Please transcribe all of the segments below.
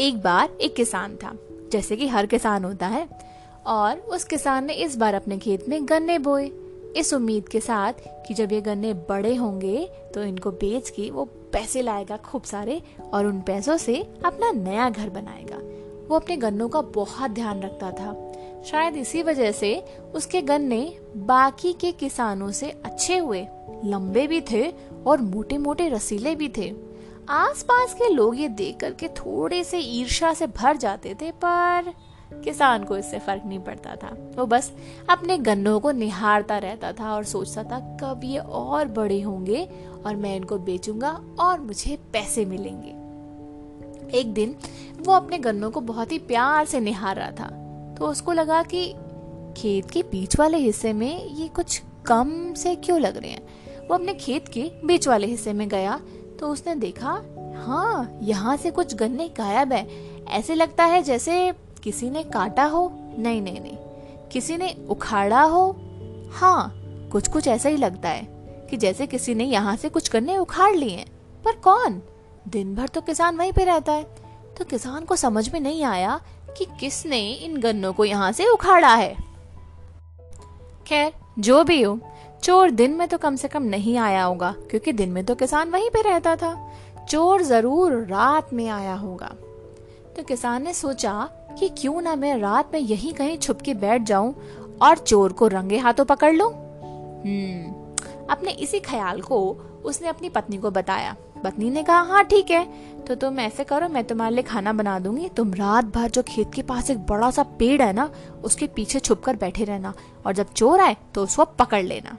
एक बार एक किसान था, जैसे कि हर किसान होता है, और उस किसान ने इस बार अपने खेत में गन्ने बोए। इस उम्मीद के साथ कि जब ये गन्ने बड़े होंगे तो इनको बेच के वो पैसे लाएगा खूब सारे, और उन पैसों से अपना नया घर बनाएगा। वो अपने गन्नों का बहुत ध्यान रखता था। शायद इसी वजह से उसके गन्ने बाकी के किसानों से अच्छे हुए, लंबे भी थे और मोटे मोटे रसीले भी थे। आसपास के लोग ये देख करके थोड़े से ईर्षा से भर जाते थे, पर किसान को इससे फ़र्क नहीं पड़ता था। वो बस अपने गन्नों को निहारता रहता था और सोचता था, कब ये और बड़े होंगे और मैं इनको बेचूँगा और मुझे पैसे मिलेंगे। एक दिन वो अपने गन्नों को बहुत ही प्यार से निहार रहा था तो उसको लगा कि खेत के बीच वाले हिस्से में ये कुछ कम से क्यों लग रहे हैं? वो अपने खेत के बीच वाले हिस्से में गया तो उसने देखा हाँ यहाँ से कुछ गन्ने गायब है। ऐसे लगता है जैसे किसी ने काटा हो। नहीं नहीं नहीं। किसी ने उखाड़ा हो। हाँ कुछ कुछ ऐसा ही लगता है कि जैसे किसी ने यहाँ से कुछ गन्ने उखाड़ लिए हैं। पर कौन? दिन भर तो किसान वहीं पे रहता है। तो किसान को समझ में नहीं आया कि किसने इन गन्नों को यहाँ से उखाड़ा है। खैर, जो भी हो चोर दिन में तो कम से कम नहीं आया होगा, क्योंकि दिन में तो किसान वहीं पे रहता था। चोर ज़रूर रात में आया होगा। तो किसान ने सोचा कि क्यों ना मैं रात में यहीं कहीं छुप के बैठ जाऊँ और चोर को रंगे हाथों पकड़ लूँ। हम्म अपने इसी ख्याल को उसने अपनी पत्नी को बताया। पत्नी ने कहा हाँ ठीक है तो तुम ऐसे करो, मैं तुम्हारे लिए खाना बना दूँगी। तुम रात भर जो खेत के पास एक बड़ा सा पेड़ है ना, उसके पीछे छुप कर बैठे रहना और जब चोर आए तो उसको पकड़ लेना।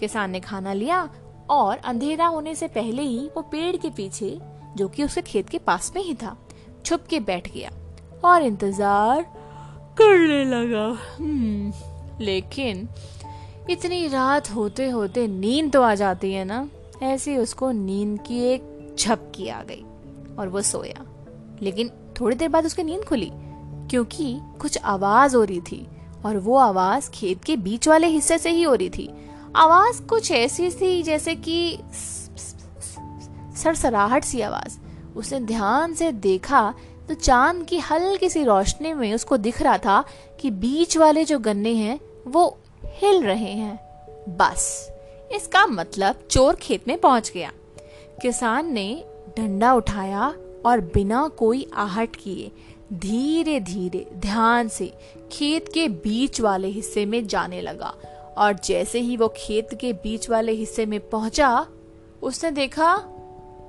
किसान ने खाना लिया और अंधेरा होने से पहले ही वो पेड़ के पीछे जो कि उसके खेत के पास में ही था छुप के बैठ गया और इंतज़ार करने लगा। हम्म, लेकिन इतनी रात होते होते नींद तो आ जाती है ना? ऐसे उसको नींद की एक झपकी आ गई और वो सोया। लेकिन थोड़ी देर बाद उसकी नींद खुली क्योंकि कुछ आवाज़ हो रही थी और वो आवाज़ खेत के बीच वाले हिस्से से ही हो रही थी। आवाज़ कुछ ऐसी थी जैसे कि सरसराहट सी आवाज़। उसने ध्यान से देखा तो चाँद की हल्की सी रोशनी में उसको दिख रहा था कि बीच वाले जो गन्ने हैं, वो हिल रहे हैं। बस, इसका मतलब चोर खेत में पहुँच गया। किसान ने डंडा उठाया और बिना कोई आहट किए धीरे धीरे ध्यान से खेत के बीच वाले हिस्से में जाने लगा। और जैसे ही वो खेत के बीच वाले हिस्से में पहुँचा, उसने देखा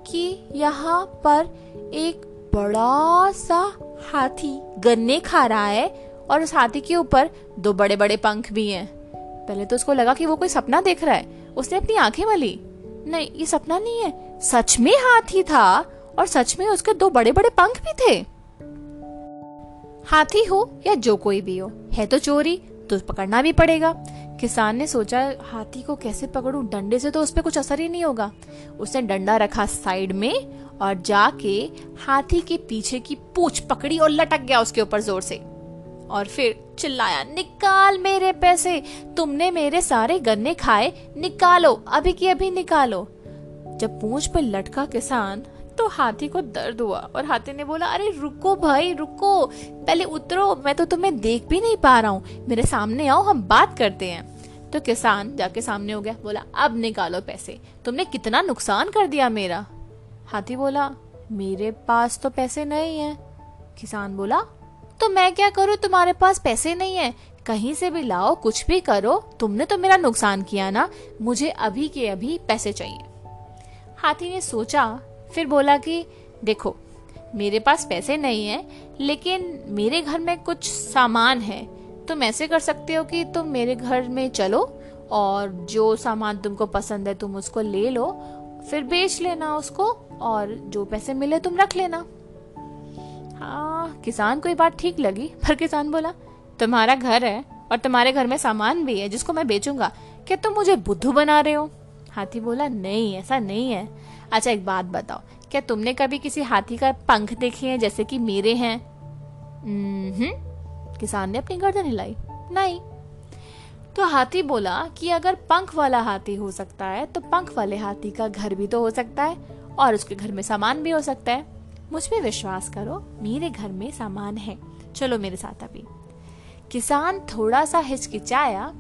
कि यहाँ पर एक बड़ा सा हाथी गन्ने खा रहा है और उस हाथी के ऊपर दो बड़े बड़े पंख भी हैं। पहले तो उसको लगा कि वो कोई सपना देख रहा है। उसने अपनी आँखें मली। नहीं, ये सपना नहीं है। सच में हाथी था और सच में उसके दो बड़े बड़े पंख भी थे। हाथी हो या जो कोई भी हो, है तो चोरी तो पकड़ना भी पड़ेगा। किसान ने सोचा, हाथी को कैसे पकड़ूं? डंडे से तो उस पर कुछ असर ही नहीं होगा। उसने डंडा रखा साइड में और जाके हाथी के पीछे की पूछ पकड़ी और लटक गया उसके ऊपर ज़ोर से। और फिर चिल्लाया, निकाल मेरे पैसे! तुमने मेरे सारे गन्ने खाए, निकालो, अभी की अभी निकालो। जब पूछ पर लटका किसान तो हाथी को दर्द हुआ और हाथी ने बोला, अरे, रुको भाई, रुको। पहले उतरो, मैं तो तुम्हें देख भी नहीं पा रहा हूँ। मेरे सामने आओ, हम बात करते हैं। तो किसान जाके सामने हो गया, बोला, अब निकालो पैसे। तुमने कितना नुकसान कर दिया मेरा? हाथी बोला, मेरे पास तो पैसे नहीं है। किसान बोला तो मैं क्या करूँ? तुम्हारे पास पैसे नहीं है। कहीं से भी लाओ, कुछ भी करो। तुमने तो मेरा नुकसान किया ना। मुझे अभी के अभी पैसे चाहिए। हाथी ने सोचा फिर बोला कि, देखो, मेरे पास पैसे नहीं है, लेकिन मेरे घर में कुछ सामान है। तुम ऐसे कर सकते हो कि तुम मेरे घर में चलो और जो सामान तुमको पसंद है तुम उसको ले लो, फिर बेच लेना उसको और जो पैसे मिले तुम रख लेना। हाँ किसान को ये बात ठीक लगी, पर किसान बोला, तुम्हारा घर है और तुम्हारे घर में सामान भी है जिसको मैं बेचूँगा। क्या तुम मुझे बुद्धू बना रहे हो? हाथी बोला, नहीं, ऐसा नहीं है। अच्छा एक बात बताओ। क्या तुमने कभी किसी हाथी का पंख देखे हैं, जैसे कि मेरे हैं? किसान ने अपनी गर्दन हिलाई। नहीं। तो हाथी बोला कि अगर पंख वाला हाथी हो सकता है तो पंख वाले हाथी का घर भी तो हो सकता है, और उसके घर में सामान भी हो सकता है। मुझ पे विश्वास करो, मेरे घर में सामान है। चलो मेरे साथ अभी। किसान थोड़ा सा हिचकिचाया,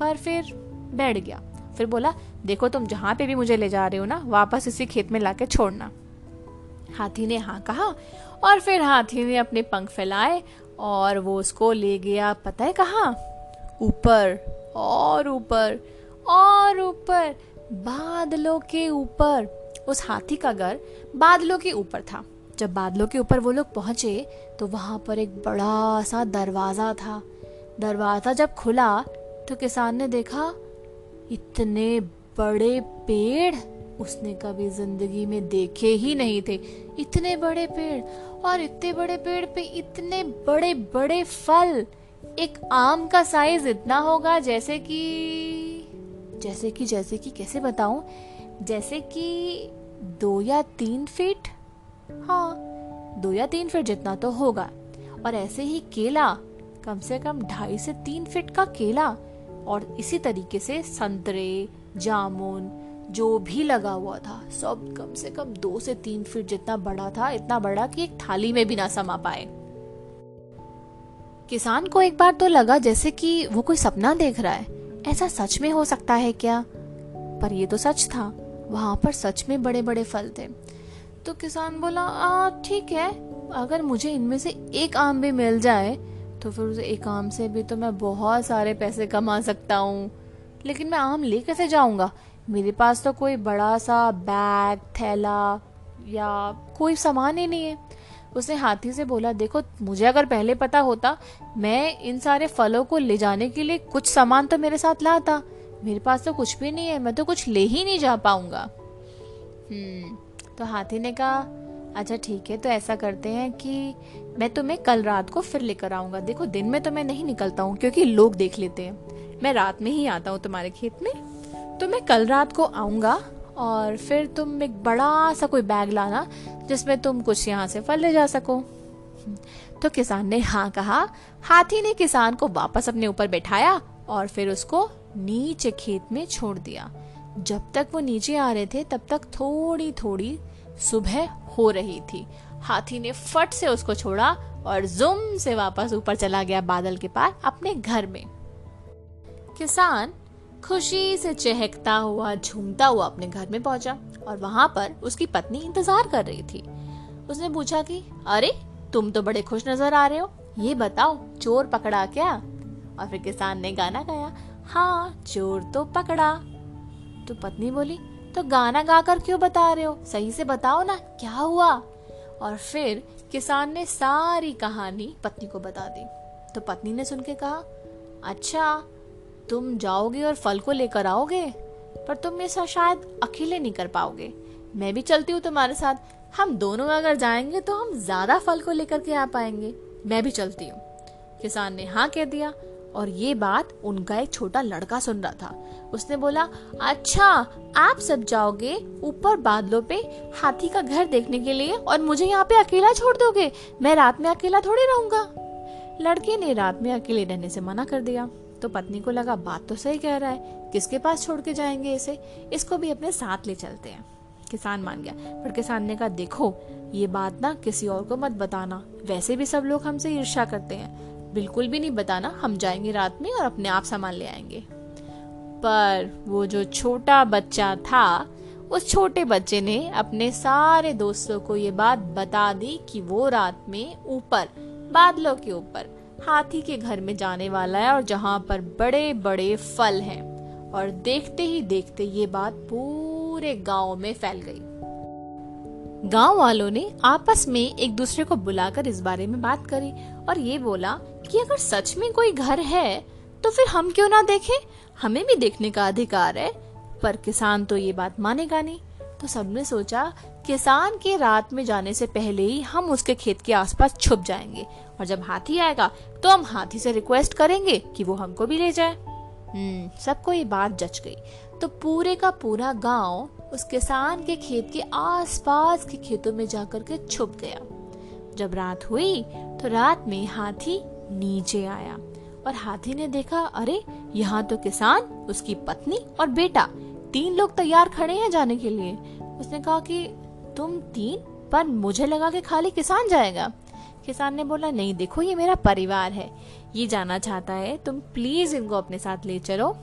पर फिर बैठ गया। फिर बोला, देखो तुम जहाँ पे भी मुझे ले जा रहे हो ना, वापस इसी खेत में लाके छोड़ना। हाथी ने हाँ कहा और फिर हाथी ने अपने पंख फैलाए और वो उसको ले गया, पता है कहा? ऊपर, और ऊपर और ऊपर, बादलों के ऊपर। उस हाथी का घर बादलों के ऊपर था। जब बादलों के ऊपर वो लोग पहुँचे तो वहाँ पर एक बड़ा सा दरवाज़ा था। दरवाज़ा जब खुला तो किसान ने देखा इतने बड़े पेड़ उसने कभी ज़िंदगी में देखे ही नहीं थे। इतने बड़े पेड़ और इतने बड़े पेड़ पे इतने बड़े बड़े फल। एक आम का साइज़ इतना होगा जैसे कि जैसे कि जैसे कि कैसे बताऊँ? जैसे कि दो या तीन फीट हाँ दो या तीन फीट जितना तो होगा। और ऐसे ही केला, कम से कम ढाई से तीन फीट का केला। और इसी तरीके से संतरे, जामुन, जो भी लगा हुआ था, सब कम से कम दो से तीन फीट जितना बड़ा था, इतना बड़ा कि एक थाली में भी ना समा पाए। किसान को एक बार तो लगा जैसे कि वो कोई सपना देख रहा है। ऐसा सच में हो सकता है क्या? पर ये तो सच था। वहाँ पर सच में बड़े बड़े फल थे। तो किसान बोला ठीक है। अगर मुझे इनमें से एक आम भी मिल जाए तो फिर उस एक आम से भी तो मैं बहुत सारे पैसे कमा सकता हूँ। लेकिन मैं आम ले कैसे जाऊँगा? मेरे पास तो कोई बड़ा सा बैग, थैला या कोई सामान ही नहीं है। उसने हाथी से बोला, देखो, मुझे अगर पहले पता होता, मैं इन सारे फलों को ले जाने के लिए कुछ सामान तो मेरे साथ लाता। मेरे पास तो कुछ भी नहीं है, मैं तो कुछ ले ही नहीं जा पाऊँगा। हम्म तो हाथी ने कहा अच्छा ठीक है तो ऐसा करते हैं कि मैं तुम्हें कल रात को फिर लेकर आऊँगा। देखो, दिन में तो मैं नहीं निकलता हूँ, क्योंकि लोग देख लेते हैं। मैं रात में ही आता हूँ तुम्हारे खेत में। तो मैं कल रात को आऊँगा और फिर तुम एक बड़ा सा कोई बैग लाना, जिसमें तुम कुछ यहाँ से फल ले जा सको। तो किसान ने हाँ कहा। हाथी ने किसान को वापस अपने ऊपर बैठाया और फिर उसको नीचे खेत में छोड़ दिया। जब तक वो नीचे आ रहे थे, तब तक थोड़ी थोड़ी सुबह हो रही थी। हाथी ने फट से उसको छोड़ा और जुम से वापस ऊपर चला गया बादल के पार अपने घर में। किसान खुशी से चहकता हुआ, झूमता हुआ अपने घर में पहुँचा और वहाँ पर उसकी पत्नी इंतज़ार कर रही थी। उसने पूछा कि, अरे, तुम तो बड़े खुश नज़र आ रहे हो। ये बताओ, चोर पकड़ा क्या? और फिर किसान ने गाना गाया हाँ चोर तो पकड़ा। तो पत्नी बोली तो गाना गाकर क्यों बता रहे हो? सही से बताओ ना, क्या हुआ? और फिर किसान ने सारी कहानी पत्नी को बता दी। तो पत्नी ने सुन के कहा अच्छा तुम जाओगे और फल को लेकर आओगे, पर तुम ये शायद अकेले नहीं कर पाओगे। मैं भी चलती हूँ तुम्हारे साथ। हम दोनों अगर जाएँगे तो हम ज़्यादा फल को लेकर के आ पाएँगे। मैं भी चलती हूँ। किसान ने हाँ कह दिया। और ये बात उनका एक छोटा लड़का सुन रहा था। उसने बोला अच्छा आप सब जाओगे ऊपर बादलों पे हाथी का घर देखने के लिए और मुझे यहाँ पे अकेला छोड़ दोगे? मैं रात में अकेला थोड़ी रहूँगा। लड़के ने रात में अकेले रहने से मना कर दिया। तो पत्नी को लगा, बात तो सही कह रहा है, किसके पास छोड़ के जाएँगे इसे? इसको भी अपने साथ ले चलते हैं। किसान मान गया। पर किसान ने कहा, देखो, ये बात ना किसी और को मत बताना। वैसे भी सब लोग हमसे ईर्षा करते हैं। बिल्कुल भी नहीं बताना, हम जाएँगे रात में और अपने आप सामान ले आएँगे। पर वो जो छोटा बच्चा था, उस छोटे बच्चे ने अपने सारे दोस्तों को ये बात बता दी कि वो रात में ऊपर, बादलों के ऊपर, हाथी के घर में जाने वाला है और जहाँ पर बड़े बड़े फल हैं। और देखते ही देखते ये बात पूरे गाँव में फैल गई। गाँव वालों ने आपस में एक दूसरे को बुलाकर इस बारे में बात करी और ये बोला कि अगर सच में कोई घर है तो फिर हम क्यों ना देखें? हमें भी देखने का अधिकार है। पर किसान तो ये बात मानेगा नहीं। तो सबने सोचा, किसान के रात में जाने से पहले ही हम उसके खेत के आसपास छुप जाएँगे और जब हाथी आएगा तो हम हाथी से रिक्वेस्ट करेंगे कि वो हमको भी ले जाए। हम्म सबको ये बात जच गई। तो पूरे का पूरा गाँव उस किसान के खेत के आसपास के खेतों में जाकर के छुप गया। जब रात हुई तो रात में हाथी नीचे आया और हाथी ने देखा, अरे, यहाँ तो किसान, उसकी पत्नी और बेटा, तीन लोग तैयार खड़े हैं जाने के लिए। उसने कहा कि, तुम तीन, पर मुझे लगा कि खाली किसान जाएगा। किसान ने बोला, नहीं, देखो, ये मेरा परिवार है। ये जाना चाहता है, तुम प्लीज़ इनको अपने साथ ले चलो।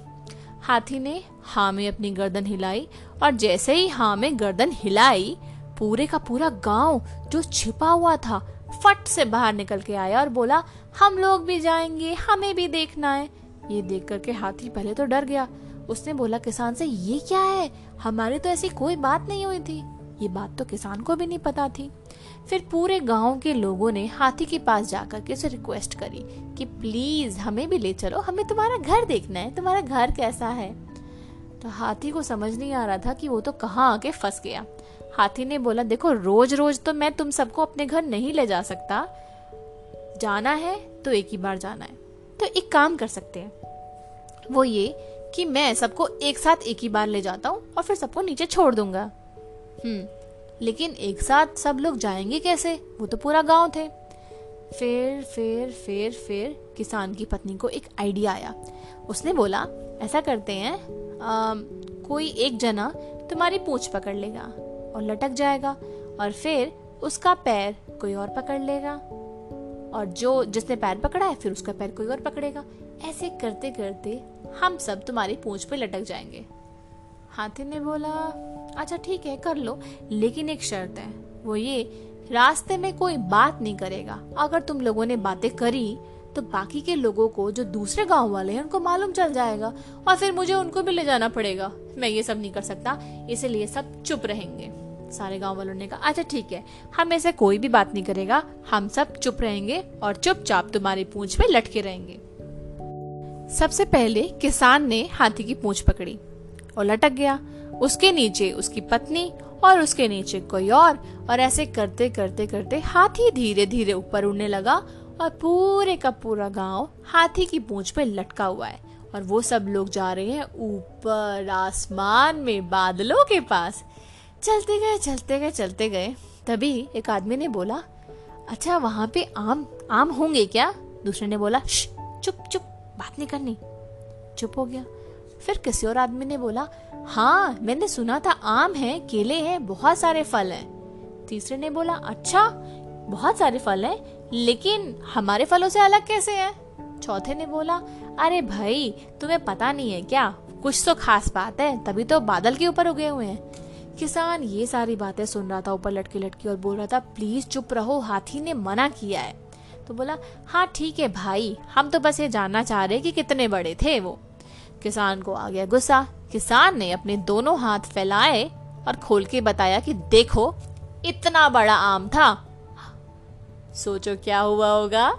हाथी ने हाँ में अपनी गर्दन हिलाई और जैसे ही हाँ में गर्दन हिलाई, पूरे का पूरा गाँव जो छिपा हुआ था, फट से बाहर निकल के आया और बोला, हम लोग भी जाएँगे, हमें भी देखना है। ये देख करके हाथी पहले तो डर गया। उसने बोला, किसान से, ये क्या है? हमारी तो ऐसी कोई बात नहीं हुई थी। ये बात तो किसान को भी नहीं पता थी। फिर पूरे गाँव के लोगों ने हाथी के पास जाकर के उसे रिक्वेस्ट करी कि प्लीज़ हमें भी ले चलो, हमें तुम्हारा घर देखना है, तुम्हारा घर कैसा है? तो हाथी को समझ नहीं आ रहा था कि वो तो कहाँ आके फंस गया। हाथी ने बोला, देखो रोज रोज तो मैं तुम सबको अपने घर नहीं ले जा सकता। जाना है तो एक ही बार जाना है। तो एक काम कर सकते हैं। वो ये कि मैं सबको एक साथ एक ही बार ले जाता हूँ और फिर सबको नीचे छोड़ दूँगा। हम्म। लेकिन एक साथ सब लोग जाएँगे कैसे? वो तो पूरा गाँव थे। फिर फिर फिर फिर किसान की पत्नी को एक आइडिया आया। उसने बोला ऐसा करते हैं आ, कोई एक जना तुम्हारी पूछ पकड़ लेगा और लटक जाएगा और फिर उसका पैर कोई और पकड़ लेगा। और जो जिसने पैर पकड़ा है फिर उसका पैर कोई और पकड़ेगा। ऐसे करते करते हम सब तुम्हारी पूंछ पे लटक जाएँगे। हाथी ने बोला अच्छा ठीक है, कर लो, लेकिन एक शर्त है। वो ये, रास्ते में कोई बात नहीं करेगा। अगर तुम लोगों ने बातें करी तो बाकी के लोगों को, जो दूसरे गाँव वाले हैं, उनको मालूम चल जाएगा, और फिर मुझे उनको भी ले जाना पड़ेगा। मैं ये सब नहीं कर सकता, इसलिए सब चुप रहेंगे। सारे गाँव वालों ने कहा अच्छा ठीक है, हम ऐसे कोई भी बात नहीं करेगा, हम सब चुप रहेंगे, और चुपचाप तुम्हारी पूंछ में लटके रहेंगे। सबसे पहले किसान ने हाथी की पूंछ पकड़ी, और लटक गया। उसके नीचे उसकी पत्नी और उसके नीचे कोई और। और ऐसे करते करते करते हाथी धीरे धीरे ऊपर उड़ने लगा और पूरे का पूरा गाँव हाथी की पूंछ पे लटका हुआ है। और वो सब लोग जा रहे हैं ऊपर आसमान में बादलों के पास। चलते गए चलते गए चलते गए। तभी एक आदमी ने बोला अच्छा वहाँ पे आम आम होंगे क्या? दूसरे ने बोला चुप चुप, बात नहीं करनी। चुप हो गया। फिर किसी और आदमी ने बोला हाँ मैंने सुना था आम है, केले हैं, बहुत सारे फल हैं। तीसरे ने बोला अच्छा बहुत सारे फल हैं, लेकिन हमारे फलों से अलग कैसे हैं? चौथे ने बोला, अरे भाई, तुम्हें पता नहीं है क्या? कुछ तो खास बात है, तभी तो बादल के ऊपर उगे हुए हैं। किसान ये सारी बातें सुन रहा था ऊपर लटके लटकी और बोल रहा था, प्लीज़ चुप रहो, हाथी ने मना किया है। तो बोला हाँ ठीक है भाई, हम तो बस ये जानना चाह रहे कि कितने बड़े थे वो। किसान को आ गया गुस्सा। किसान ने अपने दोनों हाथ फैलाए और खोल के बताया कि देखो, इतना बड़ा आम था। सोचो क्या हुआ होगा?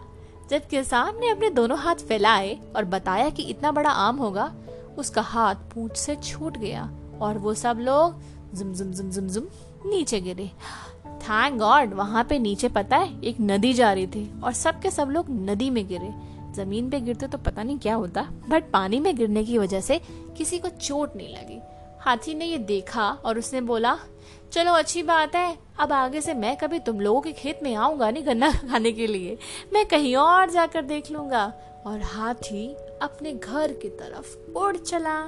जब किसान ने अपने दोनों हाथ फैलाए और बताया कि इतना बड़ा आम होगा, उसका हाथ पूछ से छूट गया और वो सब लोग जुम जुम जुम जुम जुम नीचे गिरे। थैंक गॉड वहाँ पे नीचे पता है, एक नदी जा रही थी और सब के सब लोग नदी में गिरे। ज़मीन पे गिरते तो पता नहीं क्या होता बट पानी में गिरने की वजह से किसी को चोट नहीं लगी। हाथी ने ये देखा और उसने बोला, चलो अच्छी बात है, अब आगे से मैं कभी तुम लोगों के खेत में आऊँगा नहीं गन्ना खाने के लिए। मैं कहीं और जाकर देख लूँगा। और हाथी अपने घर की तरफ़ उड़ चला।